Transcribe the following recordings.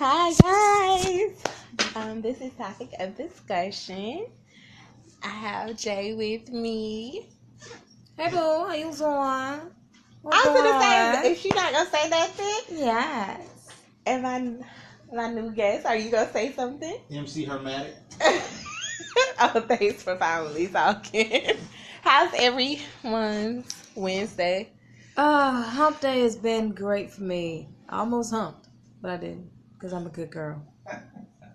Hi guys. Um, this is topic of discussion. I have Jay with me. Hey boo, how you doing? What I was gonna going say, is she not gonna say nothing? Yes. And my my new guest, are you gonna say something? MC Hermatic. oh, thanks for finally talking. How's everyone's Wednesday? Uh, hump day has been great for me. I almost humped, but I didn't because I'm a good girl.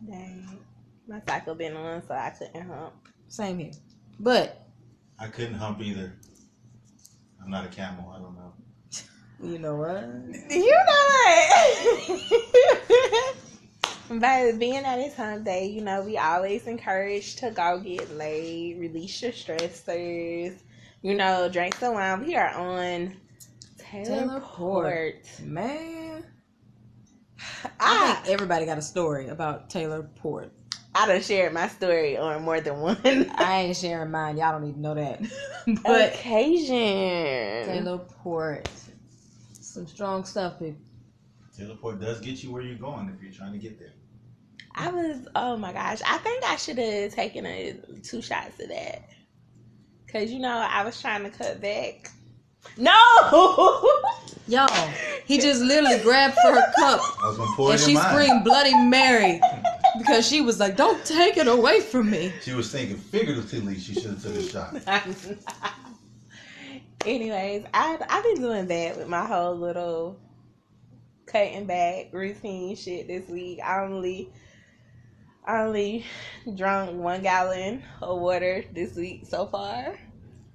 Dang, my cycle been on, so I couldn't hump. Same here. But I couldn't hump either. I'm not a camel. I don't know. you know what? You know it. But being that it's hump day, you know, we always encourage to go get laid, release your stressors, you know, drink some wine. We are on Taylor, Taylor Port. Port. Man, I I, think everybody got a story about Taylor Port. I done shared my story on more than one I ain't sharing mine. Y'all don't even know that. but occasion. Taylor Port, some strong stuff, people. Port does get you where you're going if you're trying to get there. I was, oh my gosh, I think I should have taken a two shots of that. Cause you know I was trying to cut back. No, Y'all, he just literally grabbed for her cup I was gonna pour and it she in mine. screamed Bloody Mary because she was like, "Don't take it away from me." She was thinking figuratively she should have took a shot. Anyways, I I've been doing that with my whole little cutting back routine shit this week. I only I only drunk one gallon of water this week so far.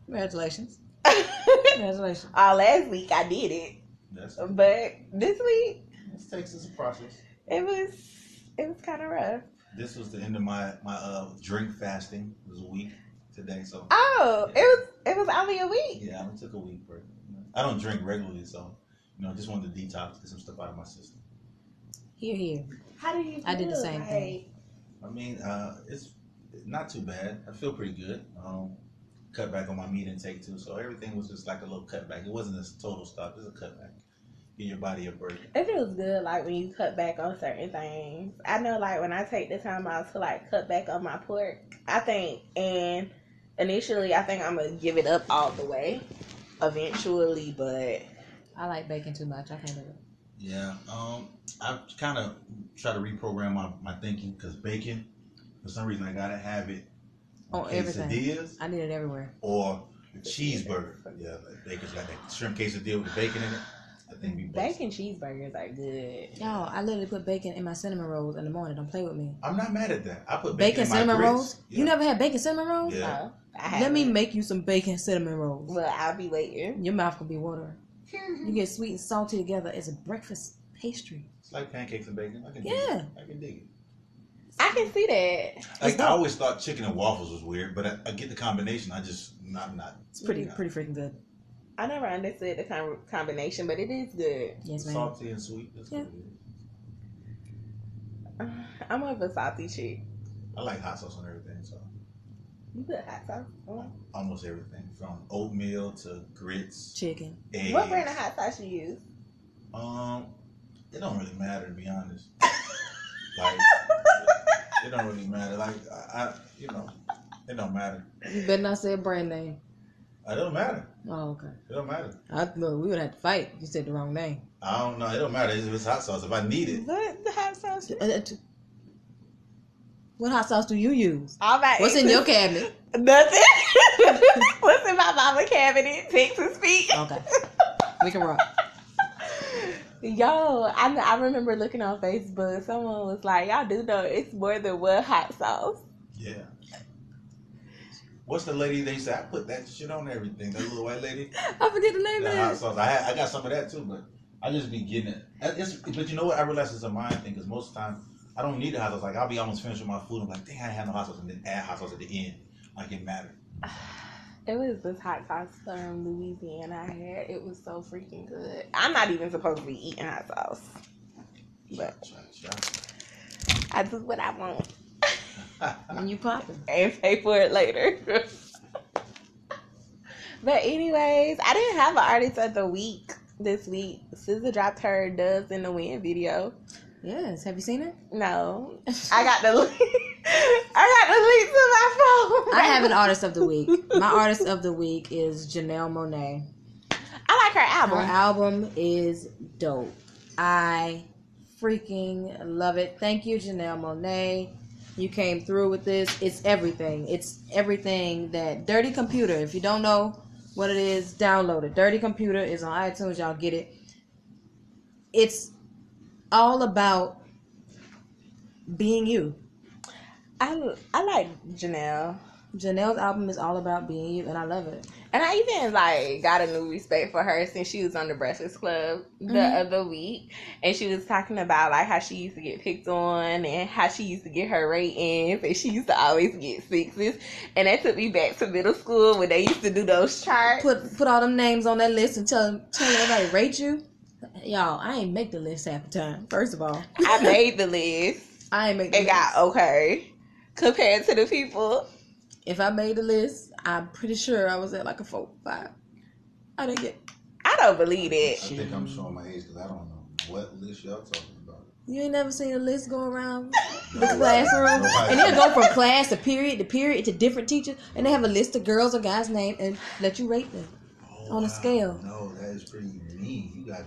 Congratulations, uh, congratulations. last week I did it, That's but this week this takes us a process. it was it was kind of rough. This was the end of my my uh drink fasting. It was a week today, so Oh, it was it was only a week. yeah, I took a week break. I don't drink regularly, so you know, I just wanted to detox, get some stuff out of my system. Here, here. How do you? I did the feel? same thing. I mean, uh, it's not too bad. I feel pretty good. Um, cut back on my meat intake too, so everything was just like a little cutback. It wasn't a total stop; it was a cutback. Give your body a break. It feels good, like when you cut back on certain things. I know, like when I take the time out to like cut back on my pork, I think, and initially, I think I'm gonna give it up all the way, eventually. But I like bacon too much. I can't do it. Yeah. Um, I kind of try to reprogram my, my thinking because bacon, for some reason, I gotta have it On everything. quesadillas I need it everywhere. or the cheeseburger. Yeah, like bacon's got that shrimp quesadilla with the bacon in it. I think we busted. bacon cheeseburgers are good. Y'all, I literally put bacon in my cinnamon rolls in the morning. Don't play with me. I'm not mad at that. I put Bacon bacon, in my cinnamon grits. rolls? Yeah. You never had bacon cinnamon rolls? Yeah. Oh, I Let me make you some bacon cinnamon rolls. Well, I'll be waiting. Your mouth gonna be watering. You get sweet and salty together as a breakfast pastry. It's like pancakes and bacon. I can dig Yeah. it. I can dig it. I can see that. Like I always thought chicken and waffles was weird, but I, I get the combination. I just not not It's pretty, Yeah. pretty freaking good. I never understood the com- combination, but it is good. Yes, ma'am. salty and sweet. That's Yeah. what it is. I'm of a salty chick. I like hot sauce on everything, so You put hot sauce on. almost everything from oatmeal to grits, Chicken. eggs. What brand of hot sauce you use? Um, it don't really matter to be honest. like it don't really matter. Like I, I you know, it don't matter. You better not say a brand name. It don't matter. Oh, okay. It don't matter. I look, we would have to fight. You said the wrong name. I don't know. It don't matter if it's hot sauce. If I need it, What the hot sauce? Uh, uh, t- What hot sauce do you use? All right. What's in your cabinet? Nothing. What's in my mama cabinet? Texas Pete. Okay. We can rock. Yo, I I remember looking on Facebook. Someone was like, "Y'all do know it's more than one hot sauce." yeah. What's the lady they said? I put that shit on everything. That little white lady. I forget the name of hot sauce. I I got some of that too, but I just be getting it. It's, but you know what? I realize it's a mind thing because most of the time I don't need the hot sauce. Like I'll be almost finished with my food. I'm like, dang, I have no hot sauce, and then add hot sauce at the end. Like it mattered. It was this hot sauce from Louisiana I had. It was so freaking good. I'm not even supposed to be eating hot sauce, but. I do what I want And you popping. and pay for it later. but anyways, I didn't have an artist of the week this week. SZA dropped her "Doves in the Wind" video. Yes. Have you seen it? No, I got the link. I got the link to my phone. I have an artist of the week. My artist of the week is Janelle Monáe. I like her album. Her album is dope. I freaking love it. Thank you, Janelle Monáe. You came through with this. It's everything. It's everything that Dirty Computer. If you don't know what it is, download it. Dirty Computer is on iTunes. Y'all get it. It's all about being you. I I like Janelle. Janelle's album is all about being you, and I love it. And I even like got a new respect for her since she was on the Breakfast Club the Mhm. other week, and she was talking about like how she used to get picked on and how she used to get her ratings, and she used to always get sixes, and that took me back to middle school when they used to do those charts. Put put all them names on that list and tell tell everybody rate you. Y'all, I ain't make the list half the time. First of all, I made the list I ain't make the and list. got okay compared to the people. If I made the list, I'm pretty sure I was at like a four, five. I didn't get. I don't believe it. I think I'm showing my age because I don't know what list y'all talking about. You ain't never seen a list go around the No, classroom, no, I- and then go from class to period to period to different teachers, and they have a list of girls or guys' name and let you rate them. Oh, On a scale. No, that is pretty mean. You got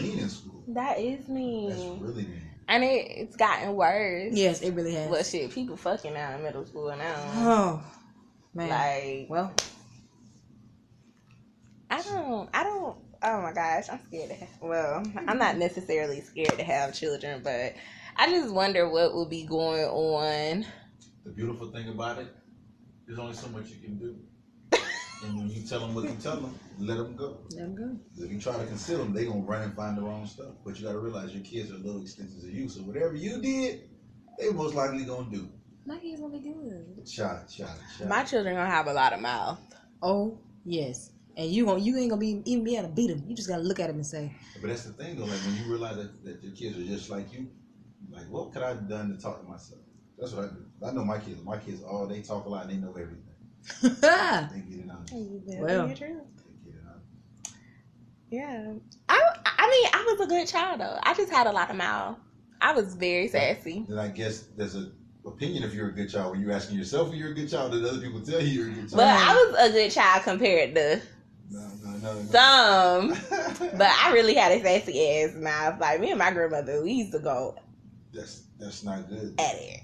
mean in school. That is mean. That's mean, really mean. And it, it's gotten worse. Yes, it really has. Well, shit, people fucking now in middle school now. Oh man. Like, well, I don't, I don't. Oh my gosh, I'm scared to have. Well, I'm not necessarily scared to have children, but I just wonder what will be going on. The beautiful thing about it, there's only so much you can do. And when you tell them what you tell them, let them go. let 'em go. If you try to conceal them, they gonna run and find the wrong stuff. But you gotta realize your kids are little extensions of you. So whatever you did, they most likely gonna do. My kids gonna be good. Shot, shot, shot. My children gonna have a lot of mouth. Oh yes, and you won't. You ain't gonna be even be able to beat them. You just gotta look at them and say, But that's the thing though, like when you realize that, that your kids are just like you, like what could I have done to talk to myself? That's what I do. I know my kids. My kids all they talk a lot and they know everything. They get it out. They Well. get it yeah. I, I mean, I was a good child though. I just had a lot of mouth. I was very sassy. Then I guess there's a opinion if you're a good child when you're asking yourself if you're a good child and other people tell you you're a good child. But I was a good child compared to no, no, no, no. some. But I really had a sassy ass mouth. Like me and my grandmother, we used to go that's that's not good. at it.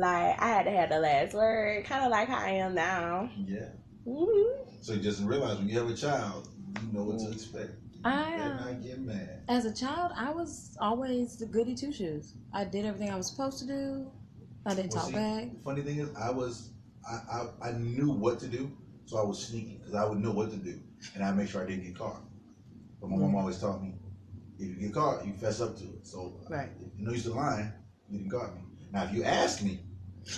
To you. Like I had to have the last word, kind of like how I am now. Yeah. hmm So you just realize when you have a child, you know what to expect. I, uh, not getting mad. As a child, I was always the goody two shoes. I did everything I was supposed to do. I didn't Well, talk see, back. Funny thing is, I was, I, I, I knew what to do, so I was sneaky because I would know what to do, and I make sure I didn't get caught. But my mom always taught me, if you get caught, you fess up to it. So Right. if you know you're still lying, you didn't caught me. Now if you ask me,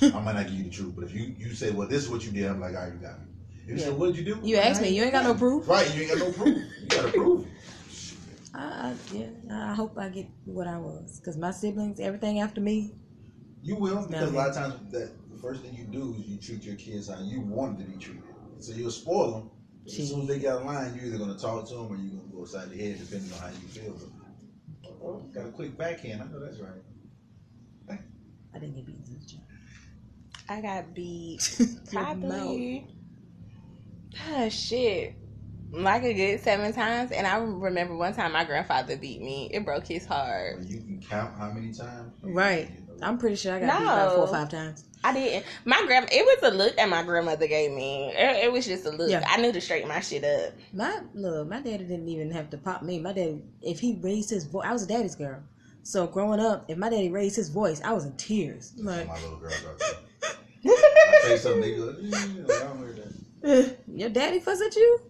I might not give you the truth, but if you you say, well, this is what you did, I'm like, all right, you got me. If you Yeah. say, what did you do? You asked me, you ain't got no proof. Right, you ain't got no proof. You got to prove it. I, I, yeah, I hope I get what I was. Because my siblings, everything after me, You will, because a lot of times that the first thing you do is you treat your kids how you want to be treated. So you'll spoil them. As soon as they get out of line, you're either going to talk to them or you're going to go aside the head, depending on how you feel. Oh, got a quick backhand. I know that's right. I didn't get beaten as a child. I got beat Your mouth. probably. Ah, shit. Like a good seven times, and I remember one time my grandfather beat me. It broke his heart. Or you can count how many times. Right. I'm pretty sure I got beat about four or five times. I didn't. My grand. It was a look that my grandmother gave me. It, it was just a look. Yeah. I knew to straighten my shit up. My look, my daddy didn't even have to pop me. My daddy, if he raised his voice, I was a daddy's girl. So growing up, if my daddy raised his voice, I was in tears. Like, my little girl got I say something, they go, I don't hear that. your daddy fuss at you?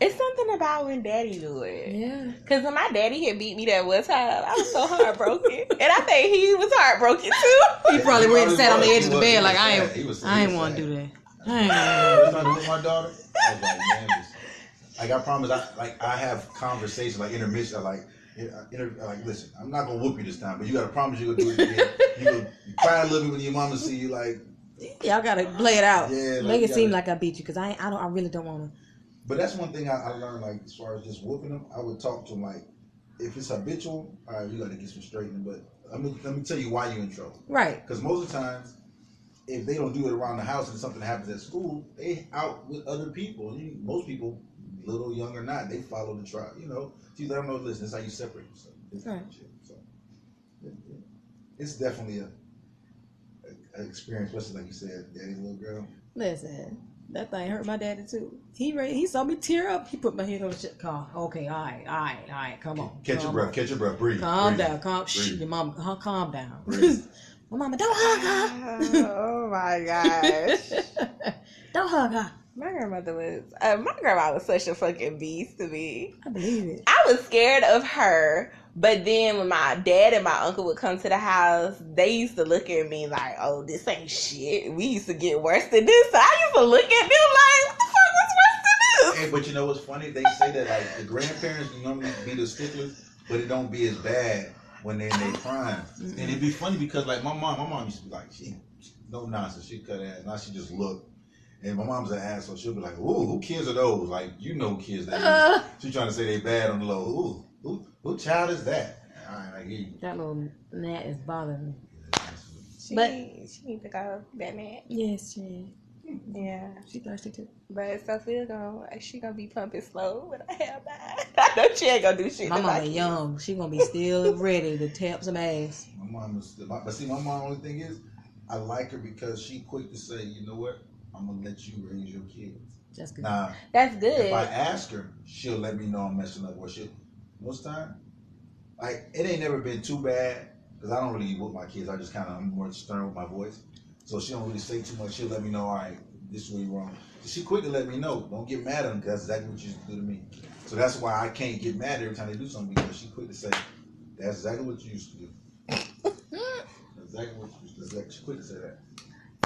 It's something about when daddy do it. yeah. Cause when my daddy had beat me that one time, I was so heartbroken, and I think he was heartbroken too. He probably went and sat on the edge of the bed like was I ain't, He was- he I ain't was want to do that. I ain't gonna First with my daughter, I was like, man, this, like I promise, I like I have conversations like intermission, like. yeah, Inter, like, listen, I'm not gonna whoop you this time, but you gotta promise you gonna do it again. You gonna you cry a little bit when your mama see you, like. Y'all gotta play it out. Yeah, Make it seem gotta- like I beat you, cause I, I don't, I really don't want to. But that's one thing I, I learned, like as far as just whooping them. I would talk to them like, if it's habitual, all right, you got to get some straightening. But let me let me tell you why you're in trouble. Right. Because most of the times, if they don't do it around the house and something happens at school, they out with other people. You, most people, little, young or not, they follow the tribe. You know, so you let them know, listen, that's how you separate yourself. Right. So, it- it- it's definitely a experience, especially like you said, daddy's little girl. Listen, that thing hurt my daddy too. He ra- he saw me tear up. He put my head on the shit. Calm. Okay, all right, all right, all right. Come on. Catch your calm breath. Catch your breath. Breathe. Calm breathe. down. Calm. Shh, Breathe. your mama. huh, Calm down. Breathe. my mama, don't hug her. oh my gosh. don't hug her. My grandmother was, uh, my grandma was such a fucking beast to me. I believe it. I was scared of her, but then when my dad and my uncle would come to the house, they used to look at me like, "Oh, this ain't shit." We used to get worse than this. So I used to look at them like, "What the fuck was worse than this?" Hey, but you know what's funny? They say that like the grandparents normally be the sticklers, but it don't be as bad when they're in their prime. And it'd be funny because like my mom, my mom used to be like, she no nonsense, she cut ass. Now she just look. And my mom's an asshole. She'll be like, "Ooh, who kids are those? Like, you know, kids that Uh, is." She trying to say they bad on the low. Ooh, who, who child is that? All right, I hear you. that little gnat is bothering me. She, But- she need to go that man. Yes, she. Yeah, She thirsty too. but Sophia gonna she gonna be pumping slow when I have mine. I know she ain't gonna do shit. My to mama kid. young. She gonna be still ready to tap some ass. My mom is, my, but see, my mom only thing is, I like her because she quick to say, you know what, I'm gonna let you raise your kids. That's good. Now, That's good. if I ask her, she'll let me know I'm messing up. Or she, most time, like it ain't never been too bad because I don't really whoop my kids. I just kind of I'm more stern with my voice, so she don't really say too much. She'll let me know, all right, this you're wrong. So she quick to let me know. Don't get mad at them because that's exactly what you used do to me. So that's why I can't get mad every time they do something because she quick to say, that's exactly what you used to do. Exactly what you used to do. Exactly- She quick to say that.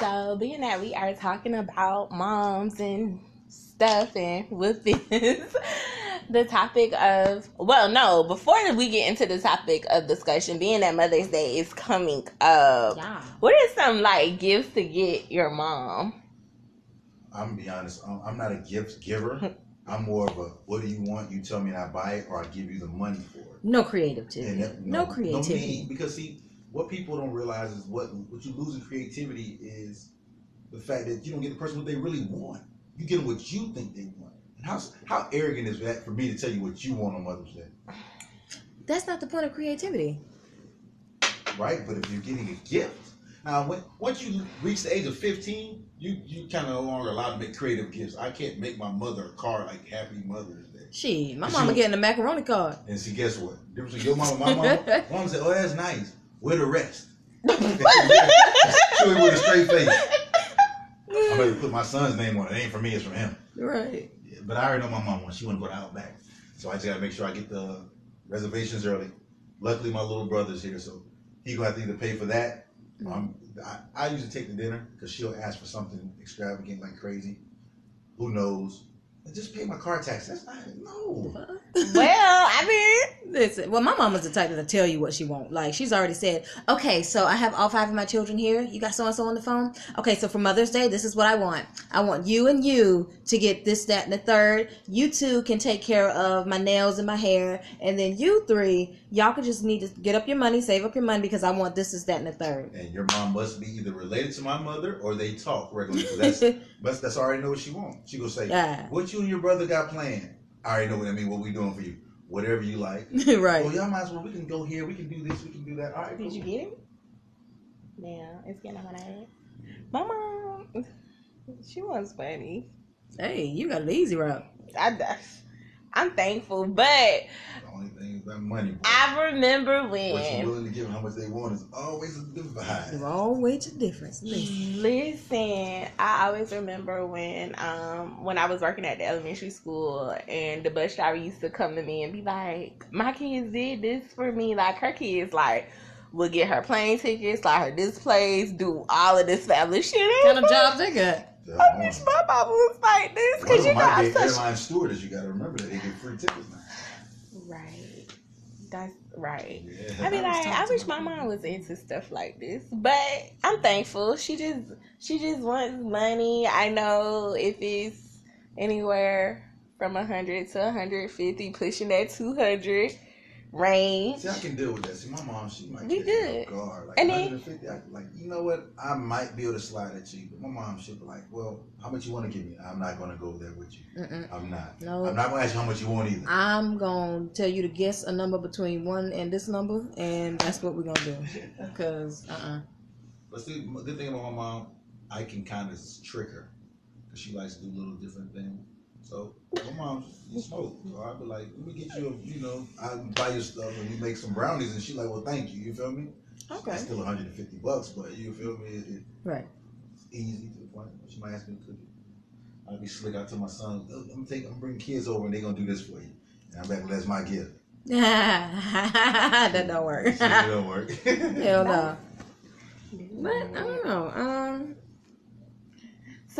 So, being that we are talking about moms and stuff and whoopings, the topic of, well, no, before we get into the topic of discussion, being that Mother's Day is coming up, Yeah. what are some like gifts to get your mom? I'm gonna be honest. I'm, I'm not a gift giver. I'm more of a what do you want? You tell me and I buy it, or I give you the money for it. No creativity. And that- no, me, creativity. because see, what people don't realize is what what you lose in creativity is the fact that you don't get the person what they really want. You get them what you think they want. And how how arrogant is that for me to tell you what you want on Mother's Day, That's not the point of creativity. right? But if you're getting a gift, now when once you reach the age of 15, you you kind of no longer allowed to make creative gifts. I can't make my mother a card like Happy Mother's Day. She, my She mama don't- getting a macaroni card. And see, guess what? Difference between your mama, and my mama. mom said, "Oh, that's nice. Where the rest?" she went with a straight face. I'm ready to put my son's name on it. It ain't for me. It's from him. Right. Yeah, But I already know my mom wants. She want to go to Outback, so I just gotta make sure I get the reservations early. Luckily, my little brother's here, so he gonna have to either pay for that. Um, I, I usually take the dinner because she'll ask for something extravagant like crazy. Who knows? And just pay my car tax. That's not no. well, I mean, Listen, well, my mom mama's the type to tell you what she want. Like she's already said, okay, so I have all five of my children here. You got so and so on the phone. Okay, so for Mother's Day, this is what I want. I want you and you to get this, that, and the third. You two can take care of my nails and my hair, and then you three, y'all could just need to get up your money, save up your money because I want this, is that, and the third. And your mom must be either related to my mother or they talk regularly. 'cause that's But that's already know what she wants. She gonna say, Yeah. "What you and your brother got planned?" I already know what I mean. What we doing for you? Whatever you like. right. Oh, y'all might as well. We can go here. We can do this. We can do that. All right. did cool. you get him? Yeah, it's getting on my nerves. My mom, she was funny. Hey, you got an easy route. I, I'm thankful, but The only thing is that money. boy. I remember when. what you when. willing to give them, how much they want is always a The divide. wrong way to difference. Listen. Listen, I always remember when um when I was working at the elementary school and the bus driver used to come to me and be like, My kids did this for me. Like her kids like would get her plane tickets, like her this place, do all of this family shit. What kind of jobs they got? I wish my mama was like this because you know my I'm such airline stewardess. You got to remember that they get free tickets now. right. That's right. Yeah. I mean, I was like, I wish my my mom was into stuff like this, but I'm thankful. She just, she just wants money. I know if it's anywhere from a hundred to a hundred fifty, pushing that two hundred, range. See, I can deal with that. See, my mom, she might catch me good. guard. Like And then- 150, I, like you know what? I might be able to slide it cheap, but my mom should be like, "Well, how much you want to give me? I'm not gonna go there with you. Mm-mm. I'm not. No. I'm not gonna ask you how much you want either." I'm gonna tell you to guess a number between one and this number, and that's what we're gonna do. Cause uh uh But see, the good thing about my mom, I can kind of trick her because she likes to do little different things. So my mom, you smoke. So I'd be like, let me get you a, you know, I buy you stuff and we make some brownies, and she like, well, thank you. You feel me? Okay. It's still 150 bucks, but you feel me? It, it, Right. easy to the point. She might ask me to cook it. I'd be slick. I tell my son, I'm taking, I'm bringing kids over, and they gonna do this for you. And I'm like, well, that's my gift. that don't work. It don't work. Hell no. But I don't know. Um,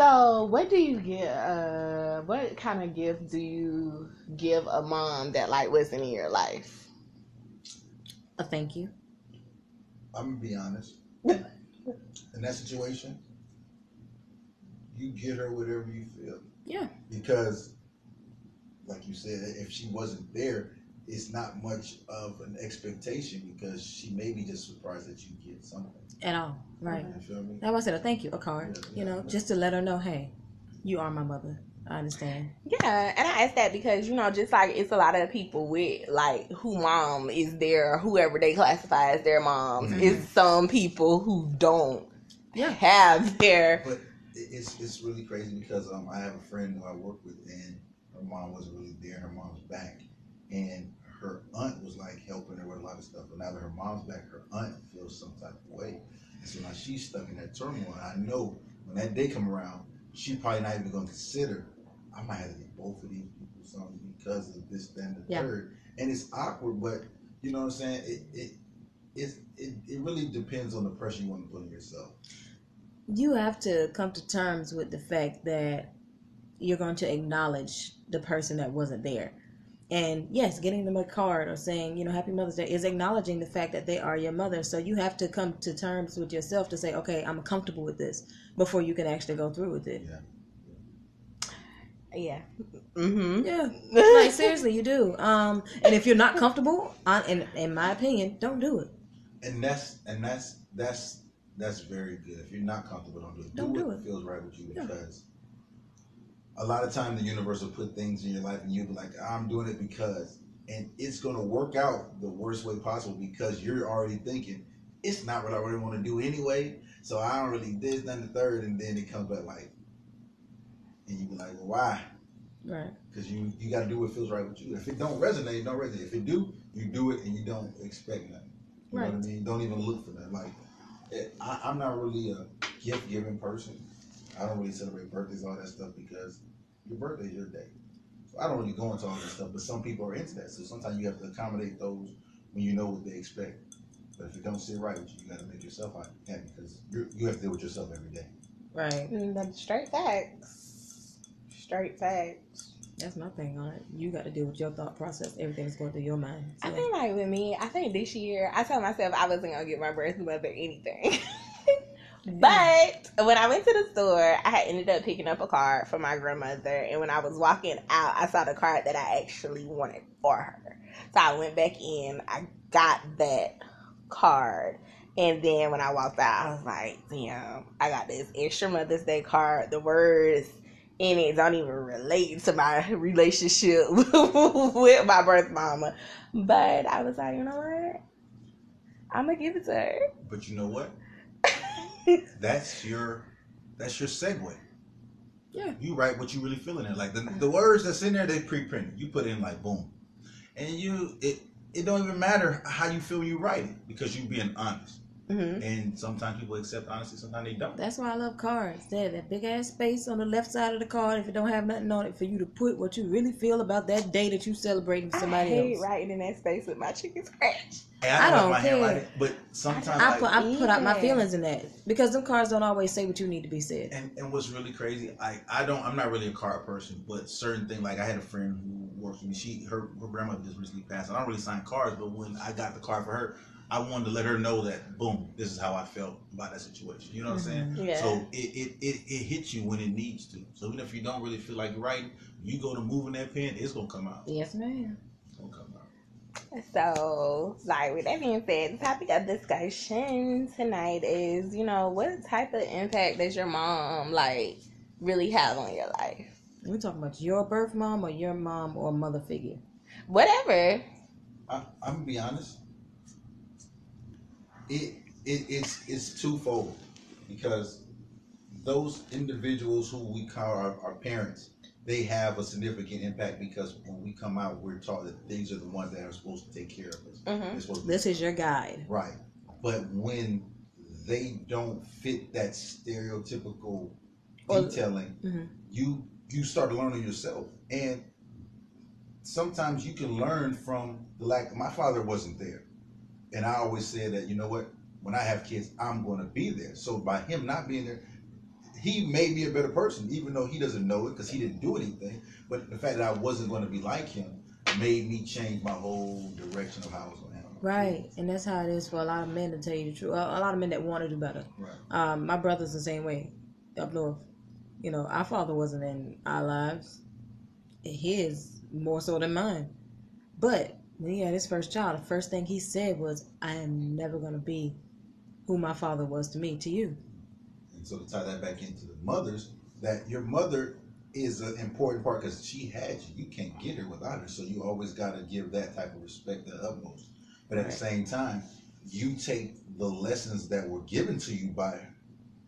So, what do you give? Uh, what kind of gift do you give a mom that like wasn't in your life? a thank you. I'm gonna be honest. In that situation, you get her whatever you feel. Yeah. Because, like you said, if she wasn't there, it's not much of an expectation because she may be just surprised that you get something. At all. Right. You feel me? That's why I said a thank you, a card. You know, just to let her know, hey, you are my mother. I understand. Yeah, and I ask that because you know, just like it's a lot of people with like who mom is there, whoever they classify as their moms. Mhm. Is some people who don't Yeah. have their But it's it's really crazy because um I have a friend who I work with and her mom wasn't really there. Her mom's back, and her aunt was like helping her with a lot of stuff. But now that her mom's back, her aunt feels some type of way. And so now she's stuck in that turmoil. I know when that day come around, she probably not even gonna consider. I might have to get both of these people something because of this, that, and the Yeah. third. And it's awkward, but you know what I'm saying. It it it it, it really depends on the pressure you want to put on yourself. You have to come to terms with the fact that you're going to acknowledge the person that wasn't there. And yes, getting them a card or saying, you know, Happy Mother's Day is acknowledging the fact that they are your mother. So you have to come to terms with yourself to say, okay, I'm comfortable with this before you can actually go through with it. yeah. Yeah mm-hmm. Yeah. Like seriously, you do. Um, and if you're not comfortable, I, in in my opinion, don't do it. And that's and that's that's that's very good. If you're not comfortable, don't do it. Don't do do what it. feels right with you Yeah. because a lot of times the universe will put things in your life and you'll be like, I'm doing it because and it's gonna work out the worst way possible because you're already thinking it's not what I really want to do anyway. So I don't really this, then the third, and then it comes back like, and you be like, well, why? Right. Because you you got to do what feels right with you. If it don't resonate, it don't resonate. If it do, you do it and you don't expect nothing. You know what I mean? Don't even look for that. Like, it, I, I'm not really a gift giving person. I don't really celebrate birthdays, all that stuff, because your birthday is your day. So I don't really go into all that stuff. But some people are into that. So sometimes you have to accommodate those when you know what they expect. But if it don't sit right with you, you got to make yourself happy because you you have to deal with yourself every day. Right. Mm, that's straight facts. Straight facts. That's my thing on it. You got to deal with your thought process. Everything's going through your mind. I So. feel like with me, I think this year I told myself I wasn't gonna get my birth mother anything. but when I went to the store, I had ended up picking up a card for my grandmother, and when I was walking out, I saw the card that I actually wanted for her. So I went back in, I got that card, and then when I walked out, I was like, "Damn, I got this extra Mother's Day card." The words in it don't even relate to my relationship with my birth mama. But I was like, you know what? I'm gonna give it to her. But you know what? That's your that's your segue. Yeah. You write what you really feel in there. Like the, the words that's in there, they pre-printed. You put in like boom, and you it it don't even matter how you feel when you write it because you being honest. Hmm And sometimes people accept honesty, sometimes they don't. That's why I love cards. They have that big ass space on the left side of the card if it don't have nothing on it for you to put what you really feel about that day that you celebrating with I somebody hate else. writing in that space with my chicken scratch. And I know don't my care. handwriting, but sometimes I like, put I put out my feelings in that because them cards don't always say what you need to be said. and, and what's really crazy, I, I don't I'm not really a card person, but certain things like I had a friend who works with me. She her her grandmother just recently passed. I don't really sign cards, but when I got the card for her, I wanted to let her know that boom, this is how I felt about that situation. You know what I'm saying? Mm-hmm. Yeah. So it, it, it, it hits you when it needs to. So even if you don't really feel like writing, you go to moving that pen, it's gonna come out. Yes, ma'am. It's gonna come out. So, like with that being said, the topic of discussion tonight is, you know, what type of impact does your mom like really have on your life? We talking about your birth mom or your mom or mother figure? Whatever. I, I'm gonna be honest. It, it it's it's twofold because those individuals who we call our, our parents, they have a significant impact because when we come out, we're taught that these are the ones that are supposed to take care of us. Mhm. They're supposed to This is your guide. Right. But when they don't fit that stereotypical Or- detailing, Mhm. you you start learning yourself. And sometimes you can learn from the lack my father wasn't there. And I always said that, you know what, when I have kids, I'm gonna be there. So by him not being there, he made me a better person, even though he doesn't know it because he didn't do anything. But the fact that I wasn't gonna be like him made me change my whole direction of how I was gonna handle it. Right, and that's how it is for a lot of men to tell you the truth. A a lot of men that want to do better. Right. Um, my brother's the same way up north. You know, our father wasn't in our lives. His more so than mine. But when he had his first child, the first thing he said was, "I am never going to be who my father was to me, to you." And so to tie that back into the mothers, that your mother is an important part because she had you. You can't get her without her. So you always got to give that type of respect the utmost. But at Right. the same time, you take the lessons that were given to you by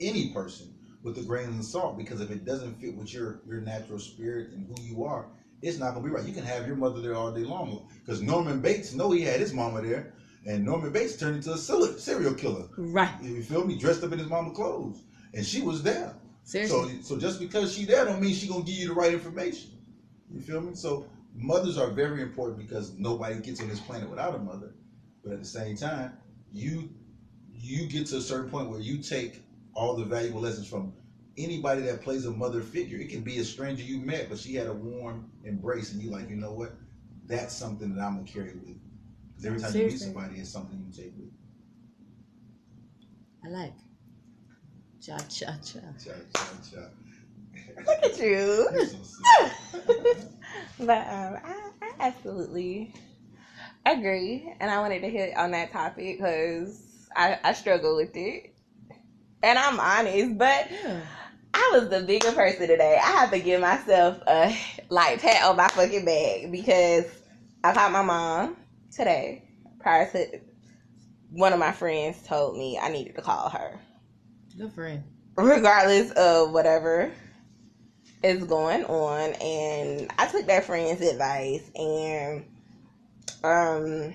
any person with a grain of salt because if it doesn't fit with your your natural spirit and who you are, it's not gonna be right. You can have your mother there all day long because Norman Bates know he had his mama there, and Norman Bates turned into a serial killer. Right. You feel me? Dressed up in his mama clothes, and she was there. Seriously. So, so just because she there don't mean she gonna give you the right information. You feel me? So mothers are very important because nobody gets on this planet without a mother. But at the same time, you you get to a certain point where you take all the valuable lessons from anybody that plays a mother figure. It can be a stranger you met, but she had a warm embrace, and you like, you know what? That's something that I'm gonna carry with. Because every time you meet somebody, it's something you take with. I like. Cha cha cha. Cha cha cha. Look at you. So but um, I, I absolutely agree, and I wanted to hit on that topic because I, I struggle with it, and I'm honest. But Yeah. I was the bigger person today. I have to give myself a like pat on my fucking back because I called my mom today. Prior to one of my friends told me I needed to call her Good friend. regardless of whatever is going on and i took that friend's advice and um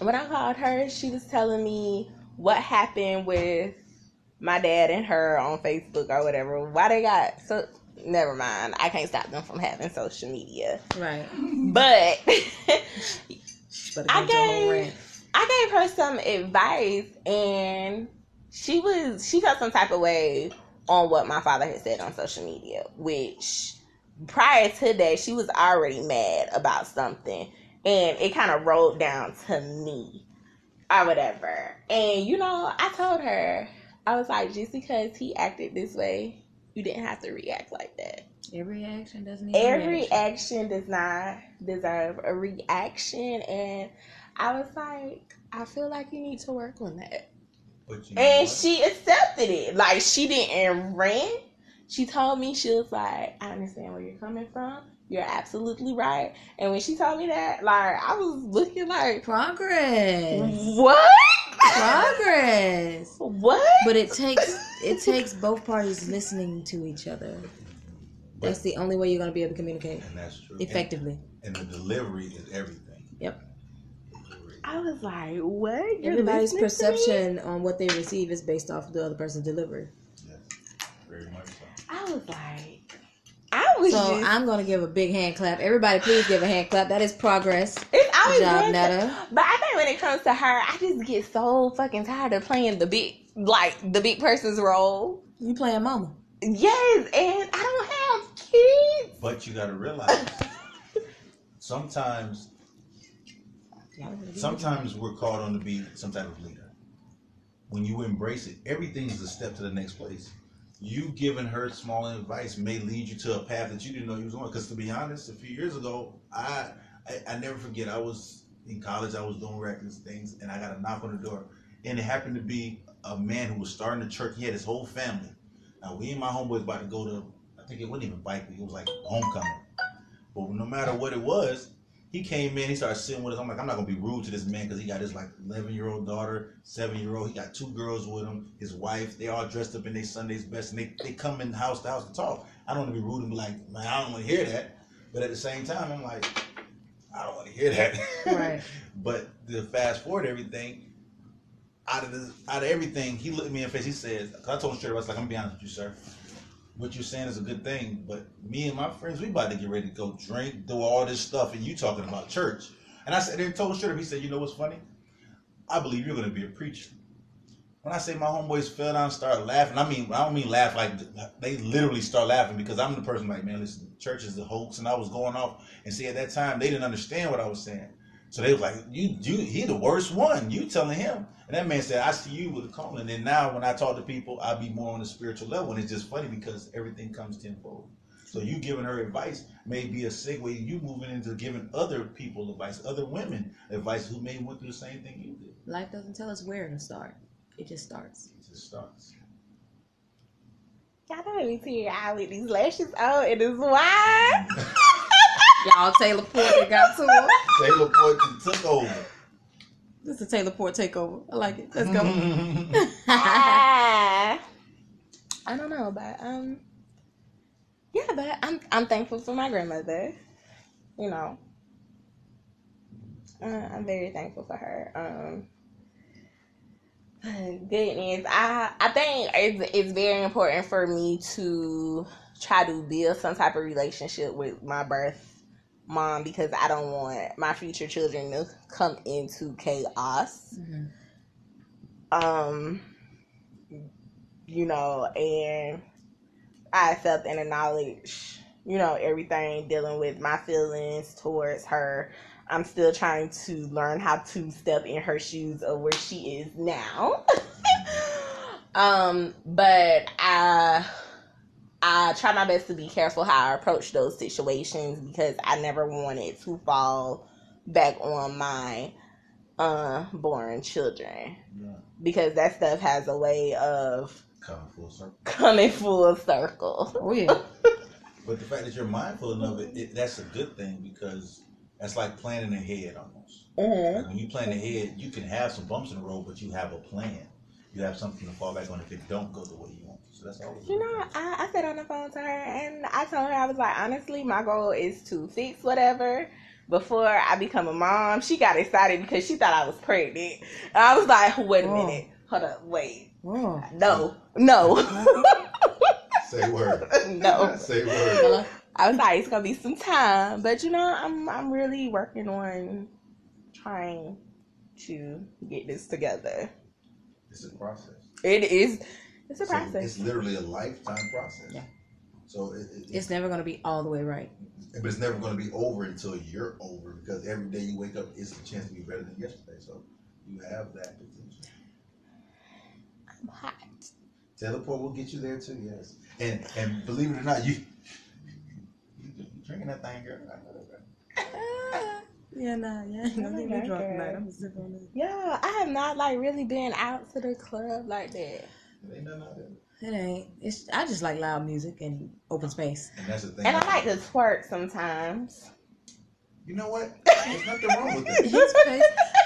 when i called her she was telling me what happened with my dad and her on facebook or whatever why they got so never mind i can't stop them from having social media Right. but I gave- I gave her some advice and she was she felt some type of way on what my father had said on social media, which prior to that she was already mad about something and it kind of rolled down to me or whatever. And you know, I told her, I was like, just because he acted this way, you didn't have to react like that. Every action doesn't need Every reaction. action does not deserve a reaction and I was like, I feel like you need to work on that. But you know And she accepted it. Like she didn't rant. She told me she was like, I understand where you're coming from. You're absolutely right. And when she told me that, like I was looking like, Progress. what? Progress. what? But it takes it takes both parties listening to each other. That's the only way you're gonna be able to communicate and that's true. effectively. And, and the delivery is everything. Yep. I was like, what? You're Everybody's listening to me? perception on what they receive is based off of the other person's delivery. Yes, very much so. I was like, I was So just. I'm gonna give a big hand clap. Everybody, please give a hand clap. That is progress. It's always Good job, Netta. But I think when it comes to her, I just get so fucking tired of playing the big, like the big person's role. You playing mama. Yes, and I don't have kids. But you got to realize, sometimes, sometimes we're called on to be some type of leader. When you embrace it, everything is a step to the next place. You giving her small advice may lead you to a path that you didn't know you was on. Because to be honest, a few years ago, I, I I never forget. I was in college. I was doing records things, and I got a knock on the door, and it happened to be a man who was starting a church. He had his whole family. Now we and my homeboys about to go to. I think it wasn't even bike week. It was like homecoming. But no matter what it was, he came in. He started sitting with us. I'm like, I'm not gonna be rude to this man because he got his like 11 year old daughter, seven year old. He got two girls with him. His wife. They all dressed up in their Sunday's best, and they they come in house to house to talk. I don't want to be rude and be like, man, I don't want to hear that. But at the same time, I'm like, I don't want to hear that. Right. but to fast forward everything, out of this, out of everything, he looked at me in the face. He says, cause I told him straight up, I was like, I'm gonna be honest with you, sir. What you're saying is a good thing, but me and my friends, we about to get ready to go drink, do all this stuff, and you talking about church. And I said, and told him straight up, he said, you know what's funny? I believe you're gonna be a preacher. When I say my homeboys fell down and started laughing, I mean I don't mean laugh like they literally start laughing because I'm the person like, man, listen, church is a hoax, and I was going off and see at that time they didn't understand what I was saying. So they was like, "You, you, he the worst one." You telling him, and that man said, "I see you with a calling." And now when I talk to people, I be more on the spiritual level, and it's just funny because everything comes tenfold. So you giving her advice may be a segue you moving into giving other people advice, other women advice who may went through the same thing you did. Life doesn't tell us where to start. It just starts. It just starts. Y'all don't me tear out with these lashes on. It is wide. Y'all, Taylor Port got to her. Taylor Porton took over. This is a Taylor Port takeover. I like it. Let's go. I don't know, but um, yeah, but I'm I'm thankful for my grandmother. You know, uh, I'm very thankful for her. Um, goodness, I I think it's it's very important for me to try to build some type of relationship with my birth mom because I don't want my future children to come into chaos Mhm. um you know and i accept and acknowledge you know everything dealing with my feelings towards her i'm still trying to learn how to step in her shoes of where she is now um but i i try my best to be careful how i approach those situations because i never wanted to fall back on my uh born children Yeah. because that stuff has a way of Coming full circle. coming full circle. Oh yeah. But the fact that you're mindful enough it, it, that's a good thing because that's like planning ahead almost. Mm-hmm. Like when you plan ahead, you can have some bumps in the road, but you have a plan. You have something to fall back on if it don't go the way you want. So that's always. You know. I, I sat on the phone to her and I told her I was like, honestly, my goal is to fix whatever before I become a mom. She got excited because she thought I was pregnant. And I was like, wait a Oh. minute, hold up, wait, Oh. no, no, Say word. no. Say word. Hello? I was like, it's gonna be some time, but you know, I'm I'm really working on trying to get this together. It's a process. It is. It's a So process. it's literally a lifetime process. Yeah. So it, it, It's never gonna be all the way right. but it's never going to be over until you're over because every day you wake up, it's a chance to be better than yesterday. So you have that potential. I'm hot. Taylor Port will get you there too. Yes. And and believe it or not, you you, you drinking that thing, girl. I know that, right? Yeah, nah, yeah. I'm gonna get my drunk God. tonight. I'm gonna on it. Yeah, I have not like really been out to the club like that. It ain't nothing out there. It ain't. It's. I just like loud music and open space. And that's the thing. And I like to twerk sometimes. You know what? There's nothing wrong with it. His face.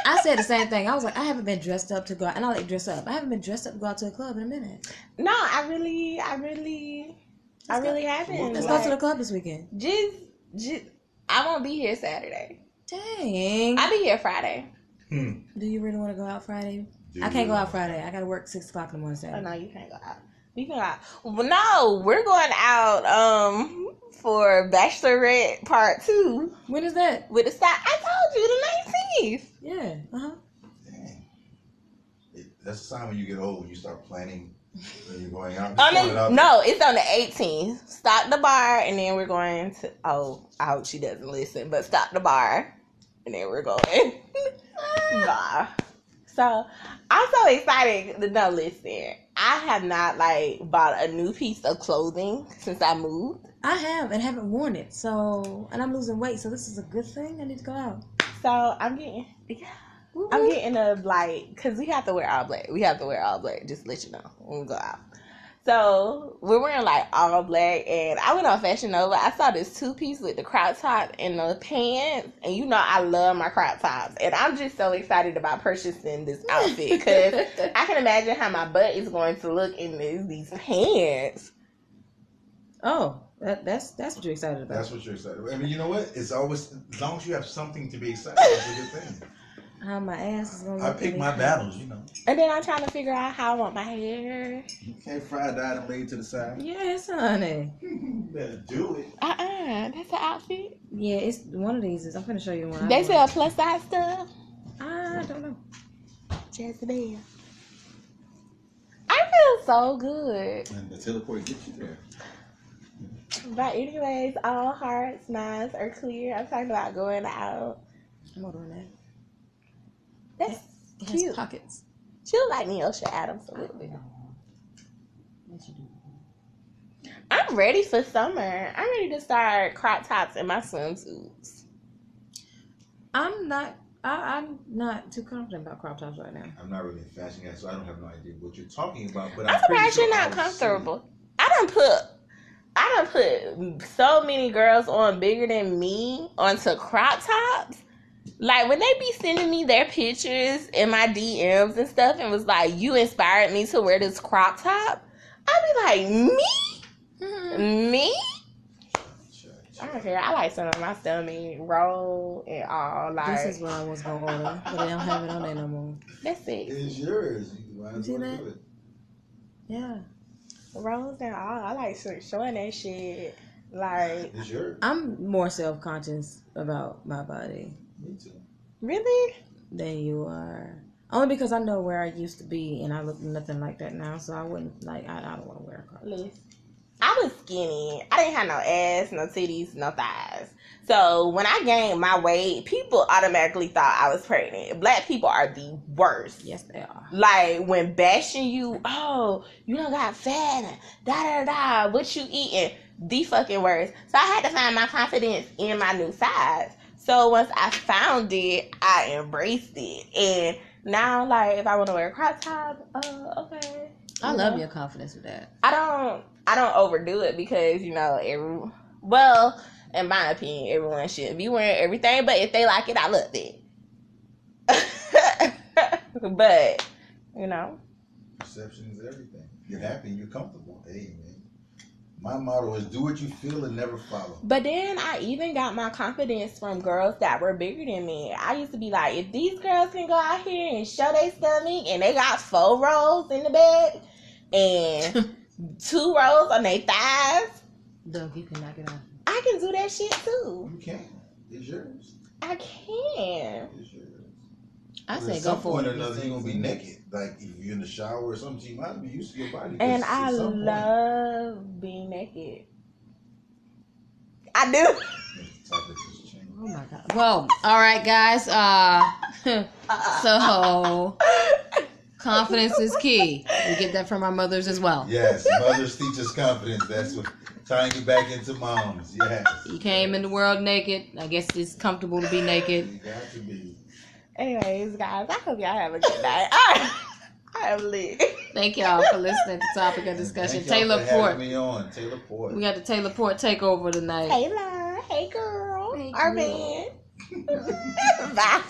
I said the same thing. I was like, I haven't been dressed up to go out, and I like dress up. I haven't been dressed up to go out to a club in a minute. No, I really, I really, I really haven't. Let's Like, go to the club this weekend. Just, just, I won't be here Saturday. Dang. I'll be here Friday. Hmm. Do you really want to go out Friday? Do I can't go out Friday. I gotta work six o'clock in the morning Oh no, you can't go out. We can go out. Well, no, we're going out um for Bachelorette Part Two When is that? with the side. I told you the nineteenth. Yeah. Uh huh. Dang. It, that's a sign when you get old, when you start planning when you're going out. I Just throwing mean, it out no, it's on the 18th. Stop the bar, and then we're going to. Oh, I hope she doesn't listen, but stop the bar, and then we're going. bar. So I'm so excited. No, listen, I have not like bought a new piece of clothing since I moved. I have and haven't worn it. So, and I'm losing weight. So this is a good thing. I need to go out. So I'm getting, I'm mm-hmm. getting a like, cause we have to wear all black. We have to wear all black. Just to let you know when we go out. So we're wearing like all black, and I went on Fashion Nova. I saw this two piece with the crop top and the pants, and you know I love my crop tops, and I'm just so excited about purchasing this outfit because I can imagine how my butt is going to look in these, these pants. oh, that, that's that's what you're excited about. That's what you're excited. about. I mean, you know what? It's always as long as you have something to be excited about, it's a good thing. How my ass is gonna. I look pick my these battles, you know. And then I'm trying to figure out how I want my hair. You can't fry dye them laid to the side. Yes, honey. You better do it. Uh uh that's an outfit. Yeah, it's one of these. Is I'm gonna show you one. They sell plus size stuff. I don't know. Jezebel. I feel so good. And the teleport gets you there. But anyways, all hearts, minds are clear. I'm talking about going out. I'm ordering that. That's It has cute. pockets. She look like Neosha Adams a little bit. Yes, you do. I'm ready for summer. I'm ready to start crop tops in my swimsuits. I'm not. I, I'm not too confident about crop tops right now. I'm not really a fashion guy, so I don't have no idea what you're talking about. But I'm I'm, surprised sure you're not I would see- comfortable. I don't put I don't put so many girls on bigger than me onto crop tops. Like when they be sending me their pictures in my DMs and stuff and was like, You inspired me to wear this crop top, I'd be like, Me? Mm-hmm. Me? I don't care. I like some of my stomach roll and all like This is what I was gonna order, but they don't have it on there no more. that's it. It's yours. You You see that? Yeah, Rolls and all. I like sh- showing that shit. Like It's yours. I'm more self conscious about my body Me too. really? than you are. Only because I know where I used to be, and I look nothing like that now. So I wouldn't like. I, I don't want to wear a crop. Listen, I was skinny. I didn't have no ass, no titties, no thighs. So when I gained my weight, people automatically thought I was pregnant. Black people are the worst. Yes, they are. Like when bashing you, oh, you don't got fat, da da da. What you eating? The fucking worst. So I had to find my confidence in my new size. So once I found it, I embraced it, and now like if I want to wear a crop top, uh, okay. I You love know? your confidence with that. I don't I don't overdo it because you know every well in my opinion everyone should be wearing everything but if they like it I love it but you know Perception is everything. You're happy, you're comfortable. Hey man. My motto is do what you feel and never follow. but then I even got my confidence from girls that were bigger than me I used to be like if these girls can go out here and show their stomach and they got four rolls in the back and two rolls on their thighs Doug, you can knock it off. I can do that shit too You can. It's yours. I can It's yours. I At say go some for point it. or another, you're gonna be naked. Like if you're in the shower or something, you might be used to your body. And I some point- love being naked. I do. The topic has changed. Oh my god. Well, all right, guys. Uh, so confidence is key. We get that from our mothers as well. Yes, mothers teach us confidence. That's what tying you back into moms. Yes. You came in the world naked. I guess it's comfortable to be naked. You got to be. Anyways, guys, I hope y'all have a good night. I, I am lit. Thank y'all for listening to topic of discussion. Thank Taylor for Port. me on. Taylor Port. We got the Taylor Port takeover tonight. Taylor, hey girl, Hey, our girl. man. Bye.